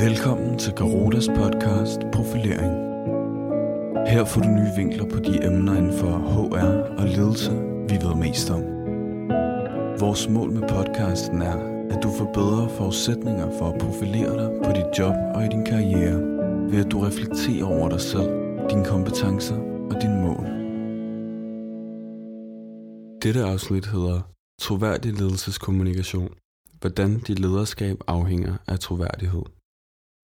Velkommen til Garotas podcast Profilering. Her får du nye vinkler på de emner inden for HR og ledelse, vi ved mest om. Vores mål med podcasten er, at du får bedre forudsætninger for at profilere dig på dit job og i din karriere, ved at du reflekterer over dig selv, dine kompetencer og dine mål. Dette afsnit hedder Troværdig ledelseskommunikation. Hvordan dit lederskab afhænger af troværdighed.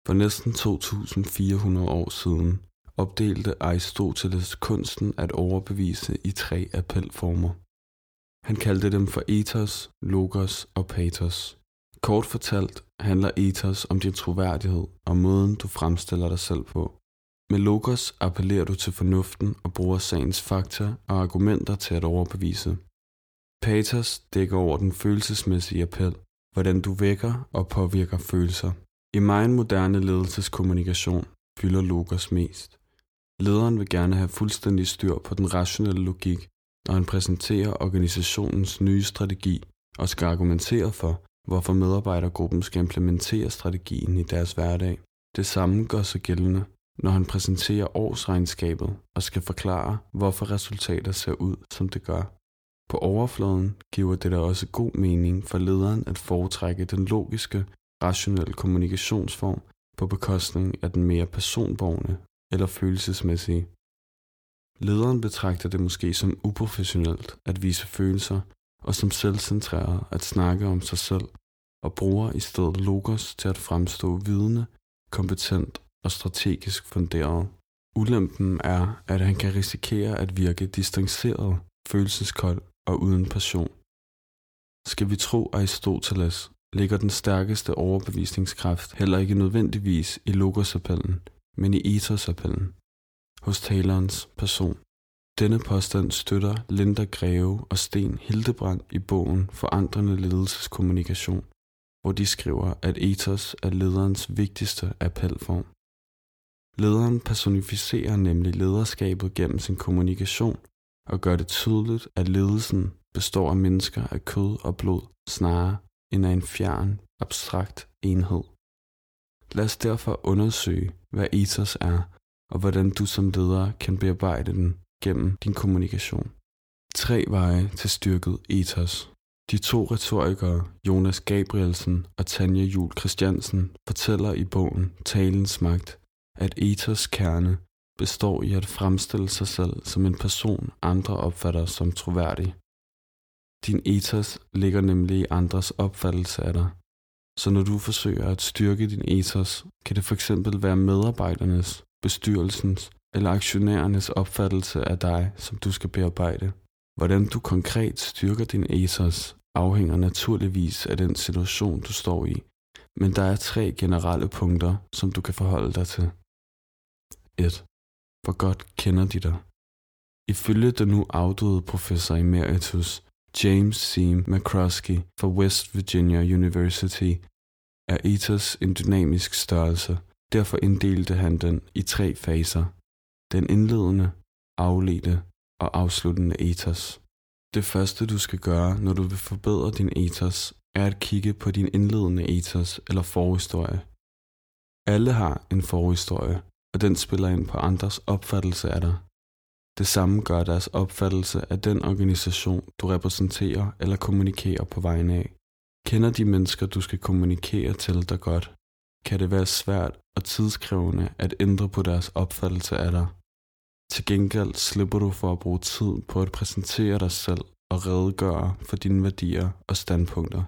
For næsten 2.400 år siden opdelte Aristoteles kunsten at overbevise i tre appelformer. Han kaldte dem for ethos, logos og pathos. Kort fortalt handler ethos om din troværdighed og måden du fremstiller dig selv på. Med logos appellerer du til fornuften og bruger sagens fakta og argumenter til at overbevise. Pathos dækker over den følelsesmæssige appel, hvordan du vækker og påvirker følelser. I meget moderne ledelseskommunikation fylder logos mest. Lederen vil gerne have fuldstændig styr på den rationelle logik, når han præsenterer organisationens nye strategi og skal argumentere for, hvorfor medarbejdergruppen skal implementere strategien i deres hverdag. Det samme gør sig gældende, når han præsenterer årsregnskabet og skal forklare, hvorfor resultater ser ud, som det gør. På overfladen giver det da også god mening for lederen at foretrække den logiske rationel kommunikationsform på bekostning af den mere personborgne eller følelsesmæssige. Lederen betragter det måske som uprofessionelt at vise følelser og som selvcentreret at snakke om sig selv og bruger i stedet logos til at fremstå vidende, kompetent og strategisk funderet. Ulempen er, at han kan risikere at virke distanceret, følelseskold og uden passion. Skal vi tro Aristoteles, ligger den stærkeste overbevisningskraft heller ikke nødvendigvis i logosappellen, men i etosappellen, hos talerens person. Denne påstand støtter Linda Greve og Sten Hildebrand i bogen Forandrende ledelseskommunikation, hvor de skriver, at ethos er lederens vigtigste appelform. Lederen personificerer nemlig lederskabet gennem sin kommunikation og gør det tydeligt, at ledelsen består af mennesker af kød og blod snarere end af en fjern, abstrakt enhed. Lad os derfor undersøge, hvad ethos er, og hvordan du som leder kan bearbejde den gennem din kommunikation. Tre veje til styrket ethos. De to retorikere, Jonas Gabrielsen og Tanja Jul Christiansen, fortæller i bogen Talens Magt, at ethos kerne består i at fremstille sig selv som en person, andre opfatter som troværdig. Din ethos ligger nemlig i andres opfattelse af dig. Så når du forsøger at styrke din ethos, kan det fx være medarbejdernes, bestyrelsens eller aktionærernes opfattelse af dig, som du skal bearbejde. Hvordan du konkret styrker din ethos afhænger naturligvis af den situation, du står i, men der er tre generelle punkter, som du kan forholde dig til. 1. Hvor godt kender de dig? Ifølge den nu afdøde professor emeritus James C. McCroskey fra West Virginia University er ethos en dynamisk størrelse. Derfor inddelte han den i tre faser. Den indledende, afledte og afsluttende ethos. Det første du skal gøre, når du vil forbedre din ethos, er at kigge på din indledende ethos eller forhistorie. Alle har en forhistorie, og den spiller ind på andres opfattelse af dig. Det samme gør deres opfattelse af den organisation, du repræsenterer eller kommunikerer på vegne af. Kender de mennesker, du skal kommunikere til dig godt, kan det være svært og tidskrævende at ændre på deres opfattelse af dig. Til gengæld slipper du for at bruge tid på at præsentere dig selv og redegøre for dine værdier og standpunkter.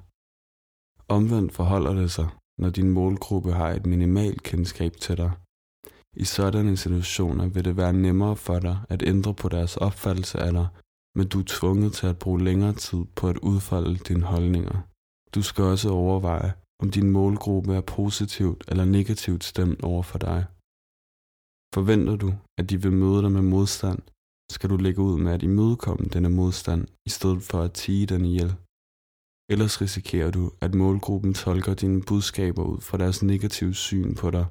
Omvendt forholder det sig, når din målgruppe har et minimalt kendskab til dig – i sådanne situationer vil det være nemmere for dig at ændre på deres opfattelse af dig, men du er tvunget til at bruge længere tid på at udfolde dine holdninger. Du skal også overveje, om din målgruppe er positivt eller negativt stemt over for dig. Forventer du, at de vil møde dig med modstand, skal du lægge ud med at imødekomme denne modstand, i stedet for at tige den ihjel. Ellers risikerer du, at målgruppen tolker dine budskaber ud fra deres negative syn på dig,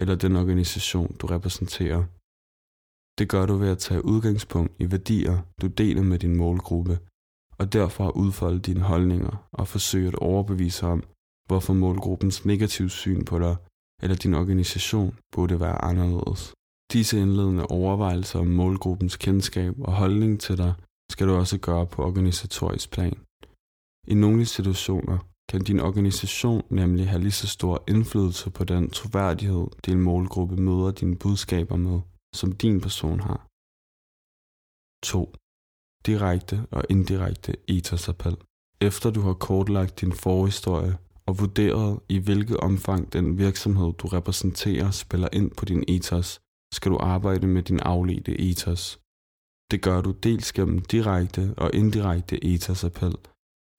eller den organisation, du repræsenterer. Det gør du ved at tage udgangspunkt i værdier, du deler med din målgruppe, og derfra udfolde dine holdninger og forsøge at overbevise om, hvorfor målgruppens negative syn på dig eller din organisation burde være anderledes. Disse indledende overvejelser om målgruppens kendskab og holdning til dig skal du også gøre på organisatorisk plan. I nogle situationer kan din organisation nemlig have lige så stor indflydelse på den troværdighed, din målgruppe møder dine budskaber med, som din person har. 2. Direkte og indirekte etosappel. Efter du har kortlagt din forhistorie og vurderet i hvilket omfang den virksomhed, du repræsenterer, spiller ind på din ethos, skal du arbejde med din afledte ethos. Det gør du dels gennem direkte og indirekte ethosappel,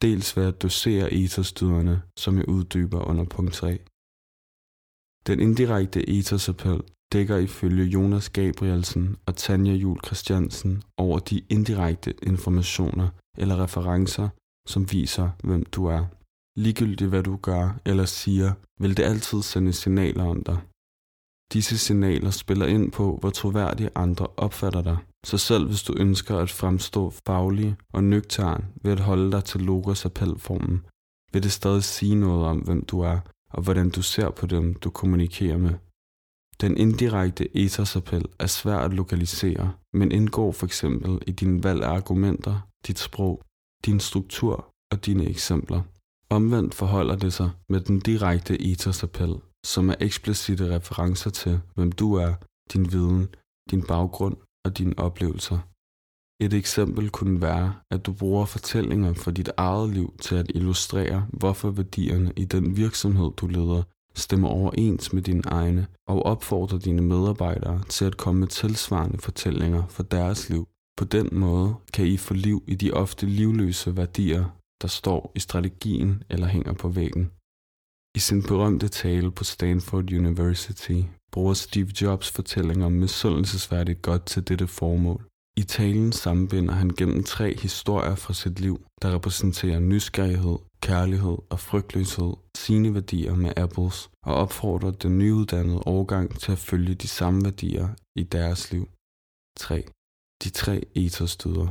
dels ved at dosere etosstyderne, som jeg uddyber under punkt 3. Den indirekte etosappel dækker ifølge Jonas Gabrielsen og Tanja Jul Christiansen over de indirekte informationer eller referencer, som viser, hvem du er. Ligegyldigt hvad du gør eller siger, vil det altid sende signaler om dig. Disse signaler spiller ind på, hvor troværdige andre opfatter dig. Så selv hvis du ønsker at fremstå faglig og nøgtern ved at holde dig til logos appelformen, vil det stadig sige noget om, hvem du er og hvordan du ser på dem, du kommunikerer med. Den indirekte ethersappel er svær at lokalisere, men indgår for eksempel i din valg af argumenter, dit sprog, din struktur og dine eksempler. Omvendt forholder det sig med den direkte ethersappel, som er eksplicite referencer til, hvem du er, din viden, din baggrund og dine oplevelser. Et eksempel kunne være, at du bruger fortællinger fra dit eget liv til at illustrere, hvorfor værdierne i den virksomhed, du leder, stemmer overens med dine egne, og opfordrer dine medarbejdere til at komme med tilsvarende fortællinger fra deres liv. På den måde kan I få liv i de ofte livløse værdier, der står i strategien eller hænger på væggen. I sin berømte tale på Stanford University bruger Steve Jobs fortællinger misundelsesværdigt godt til dette formål. I talen sammenbinder han gennem tre historier fra sit liv, der repræsenterer nysgerrighed, kærlighed og frygtløshed, sine værdier med Apples, og opfordrer den nyuddannede overgang til at følge de samme værdier i deres liv. 3. De tre etosstøder.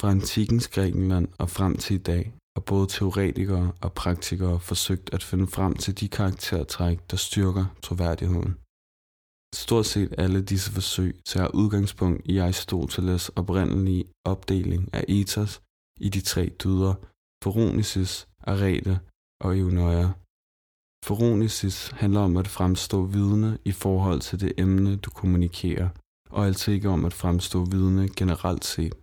Fra antikens Grækenland og frem til i dag og både teoretikere og praktikere forsøgt at finde frem til de karaktertræk, der styrker troværdigheden. Stort set alle disse forsøg tager udgangspunkt i Aristoteles oprindelige opdeling af ethos i de tre dyder, Phoronesis, Arete og Eunoia. Phoronesis handler om at fremstå vidne i forhold til det emne, du kommunikerer, og altså ikke om at fremstå vidne generelt set.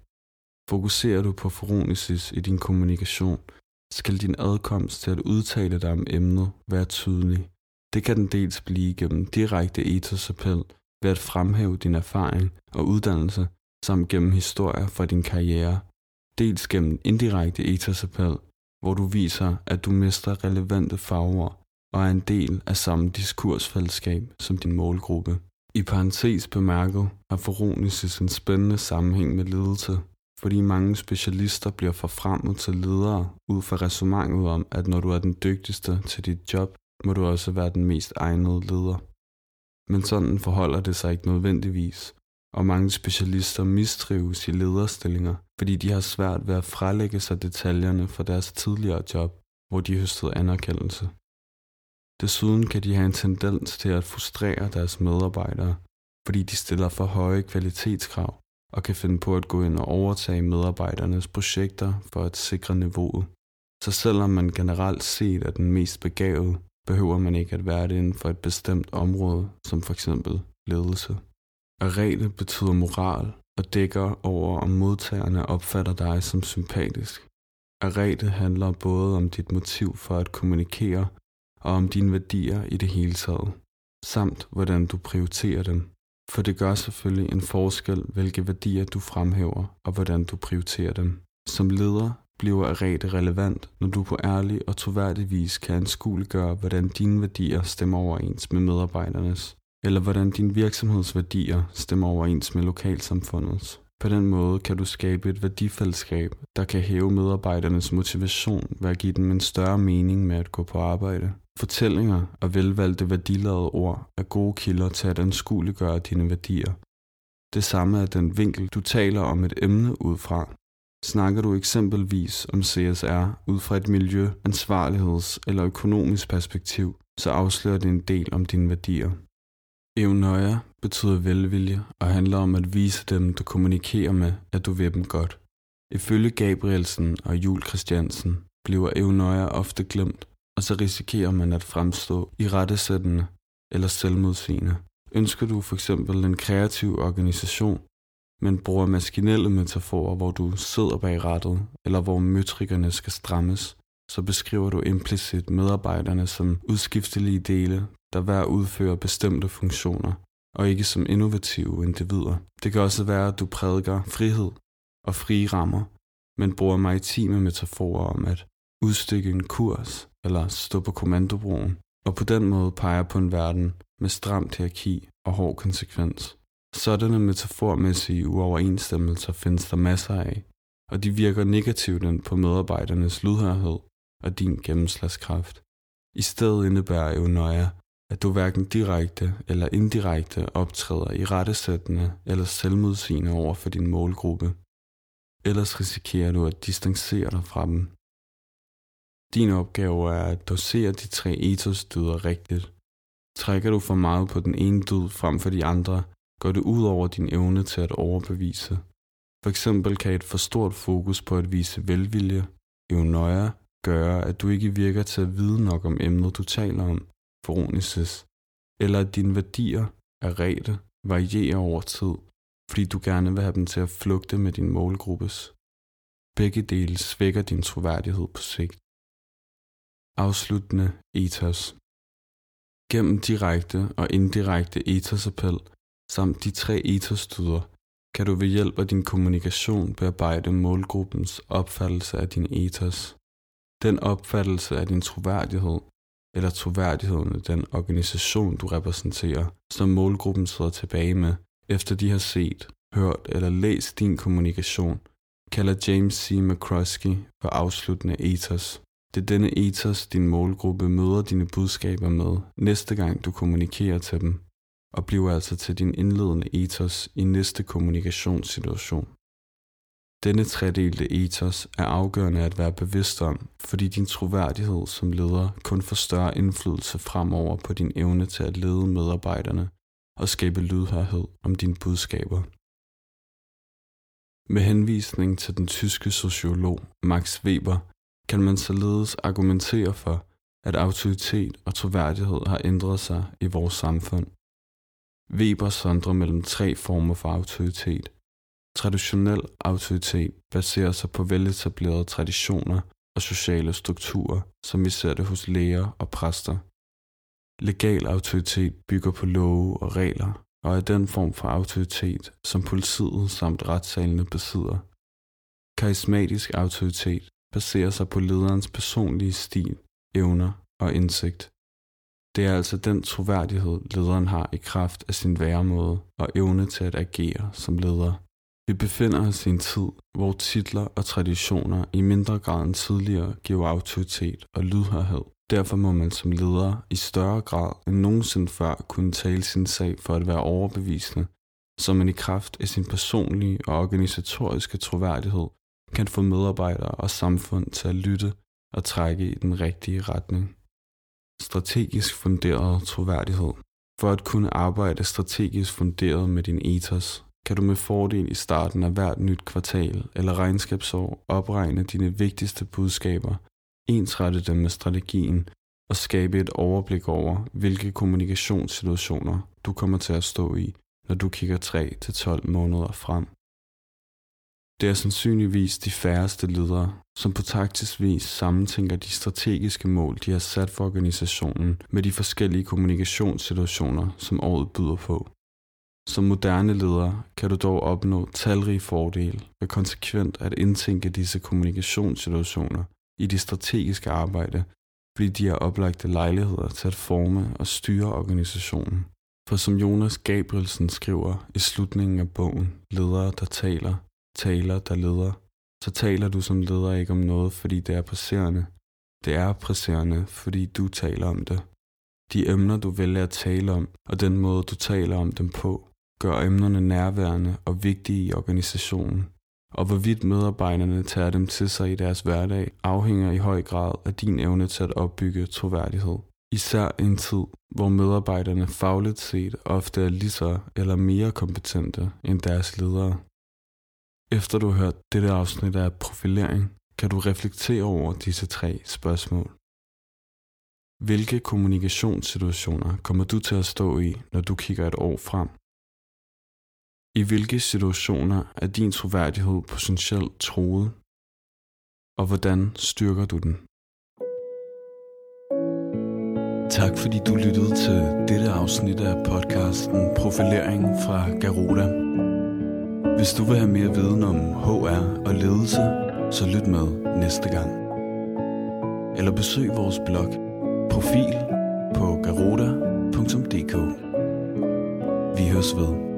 Fokuserer du på phoronesis i din kommunikation, skal din adkomst til at udtale dig om emnet være tydelig. Det kan den dels blive gennem direkte etosappel ved at fremhæve din erfaring og uddannelse, samt gennem historier fra din karriere. Dels gennem indirekte etosappel, hvor du viser, at du mister relevante farver og er en del af samme diskursfællesskab som din målgruppe. I parentes bemærket har foronisis en spændende sammenhæng med ledelse, fordi mange specialister bliver forfremmet til ledere ud fra resonemanget om, at når du er den dygtigste til dit job, må du også være den mest egnede leder. Men sådan forholder det sig ikke nødvendigvis, og mange specialister mistrives i lederstillinger, fordi de har svært ved at frelægge sig detaljerne fra deres tidligere job, hvor de høstede anerkendelse. Desuden kan de have en tendens til at frustrere deres medarbejdere, fordi de stiller for høje kvalitetskrav og kan finde på at gå ind og overtage medarbejdernes projekter for at sikre niveauet. Så selvom man generelt set er den mest begavede, behøver man ikke at være det inden for et bestemt område, som for eksempel ledelse. Arete betyder moral og dækker over, om modtagerne opfatter dig som sympatisk. Arete handler både om dit motiv for at kommunikere og om dine værdier i det hele taget, samt hvordan du prioriterer dem. For det gør selvfølgelig en forskel, hvilke værdier du fremhæver og hvordan du prioriterer dem. Som leder bliver Arete relevant, når du på ærlig og troværdig vis kan anskueliggøre, hvordan dine værdier stemmer overens med medarbejdernes, eller hvordan din virksomheds værdier stemmer overens med lokalsamfundets. På den måde kan du skabe et værdifællesskab, der kan hæve medarbejdernes motivation ved at give dem en større mening med at gå på arbejde. Fortællinger og velvalgte værdiladede ord er gode kilder til at anskueliggøre dine værdier. Det samme er den vinkel, du taler om et emne ud fra. Snakker du eksempelvis om CSR ud fra et miljø, ansvarligheds- eller økonomisk perspektiv, så afslører det en del om dine værdier. Evnøje betyder velvilje og handler om at vise dem, du kommunikerer med, at du vil dem godt. Ifølge Gabrielsen og Jul Christiansen bliver evnøje ofte glemt, og så risikerer man at fremstå i rettesættende eller selvmodsigende. Ønsker du for eksempel en kreativ organisation, men bruger maskinelle metaforer, hvor du sidder bag rattet, eller hvor møtrikkerne skal strammes, så beskriver du implicit medarbejderne som udskiftelige dele, der hver udfører bestemte funktioner, og ikke som innovative individer. Det kan også være, at du prædiker frihed og frie rammer, men bruger maritime metaforer om at udstikke en kurs eller stå på kommandobroen, og på den måde peger på en verden med stramt hierarki og hård konsekvens. Sådanne metaformæssige uoverensstemmelser findes der masser af, og de virker negativt ind på medarbejdernes lydhørhed og din gennemslagskraft. I stedet indebærer Eunoia, at du hverken direkte eller indirekte optræder i rettesættende eller selvmodsigende over for din målgruppe. Ellers risikerer du at distancere dig fra dem. Din opgave er at dosere de tre etosdyder rigtigt. Trækker du for meget på den ene død frem for de andre, går det ud over din evne til at overbevise. For eksempel kan et for stort fokus på at vise velvilje, evnøjer, gøre, at du ikke virker til at vide nok om emnet, du taler om, foronisis, eller at dine værdier er rette, varierer over tid, fordi du gerne vil have dem til at flugte med din målgruppes. Begge dele svækker din troværdighed på sigt. Afsluttende ethos. Gennem direkte og indirekte etosappel samt de tre etosdyder kan du ved hjælp af din kommunikation bearbejde målgruppens opfattelse af din ethos. Den opfattelse af din troværdighed, eller troværdigheden af den organisation, du repræsenterer, som målgruppen sidder tilbage med, efter de har set, hørt eller læst din kommunikation, kalder James C. McCroskey for afsluttende ethos. Det er denne ethos, din målgruppe møder dine budskaber med, næste gang du kommunikerer til dem, og bliver altså til din indledende ethos i næste kommunikationssituation. Denne tredelte ethos er afgørende at være bevidst om, fordi din troværdighed som leder kun får større indflydelse fremover på din evne til at lede medarbejderne og skabe lydhørhed om dine budskaber. Med henvisning til den tyske sociolog Max Weber kan man således argumentere for, at autoritet og troværdighed har ændret sig i vores samfund. Weber sondrer mellem tre former for autoritet. Traditionel autoritet baserer sig på veletablerede traditioner og sociale strukturer, som vi ser det hos læger og præster. Legal autoritet bygger på love og regler, og er den form for autoritet, som politiet samt retssalene besidder. Karismatisk autoritet baserer sig på lederens personlige stil, evner og indsigt. Det er altså den troværdighed, lederen har i kraft af sin væremåde og evne til at agere som leder. Vi befinder os i en tid, hvor titler og traditioner i mindre grad end tidligere giver autoritet og lydhørhed. Derfor må man som leder i større grad end nogensinde før kunne tale sin sag for at være overbevisende, så man i kraft af sin personlige og organisatoriske troværdighed kan få medarbejdere og samfund til at lytte og trække i den rigtige retning. Strategisk funderet troværdighed. For at kunne arbejde strategisk funderet med din ethos, kan du med fordel i starten af hvert nyt kvartal eller regnskabsår opregne dine vigtigste budskaber, ensrette dem med strategien og skabe et overblik over, hvilke kommunikationssituationer du kommer til at stå i, når du kigger 3-12 måneder frem. Det er sandsynligvis de færreste ledere, som på taktisk vis sammentænker de strategiske mål, de har sat for organisationen med de forskellige kommunikationssituationer, som året byder på. Som moderne leder kan du dog opnå talrige fordele ved konsekvent at indtænke disse kommunikationssituationer i det strategiske arbejde, fordi de er oplagte lejligheder til at forme og styre organisationen. For som Jonas Gabrielsen skriver i slutningen af bogen Ledere, der taler, taler, der leder, så taler du som leder ikke om noget, fordi det er presserende. Det er presserende, fordi du taler om det. De emner, du vælger at tale om, og den måde, du taler om dem på, gør emnerne nærværende og vigtige i organisationen, og hvorvidt medarbejderne tager dem til sig i deres hverdag, afhænger i høj grad af din evne til at opbygge troværdighed. Især i en tid, hvor medarbejderne fagligt set ofte er lige så eller mere kompetente end deres ledere. Efter du har hørt dette afsnit af profilering, kan du reflektere over disse tre spørgsmål. Hvilke kommunikationssituationer kommer du til at stå i, når du kigger et år frem? I hvilke situationer er din troværdighed potentielt troet? Og hvordan styrker du den? Tak fordi du lyttede til dette afsnit af podcasten Profilering fra Garuda. Hvis du vil have mere viden om HR og ledelse, så lyt med næste gang. Eller besøg vores blog Profil på garuda.dk. Vi høres ved.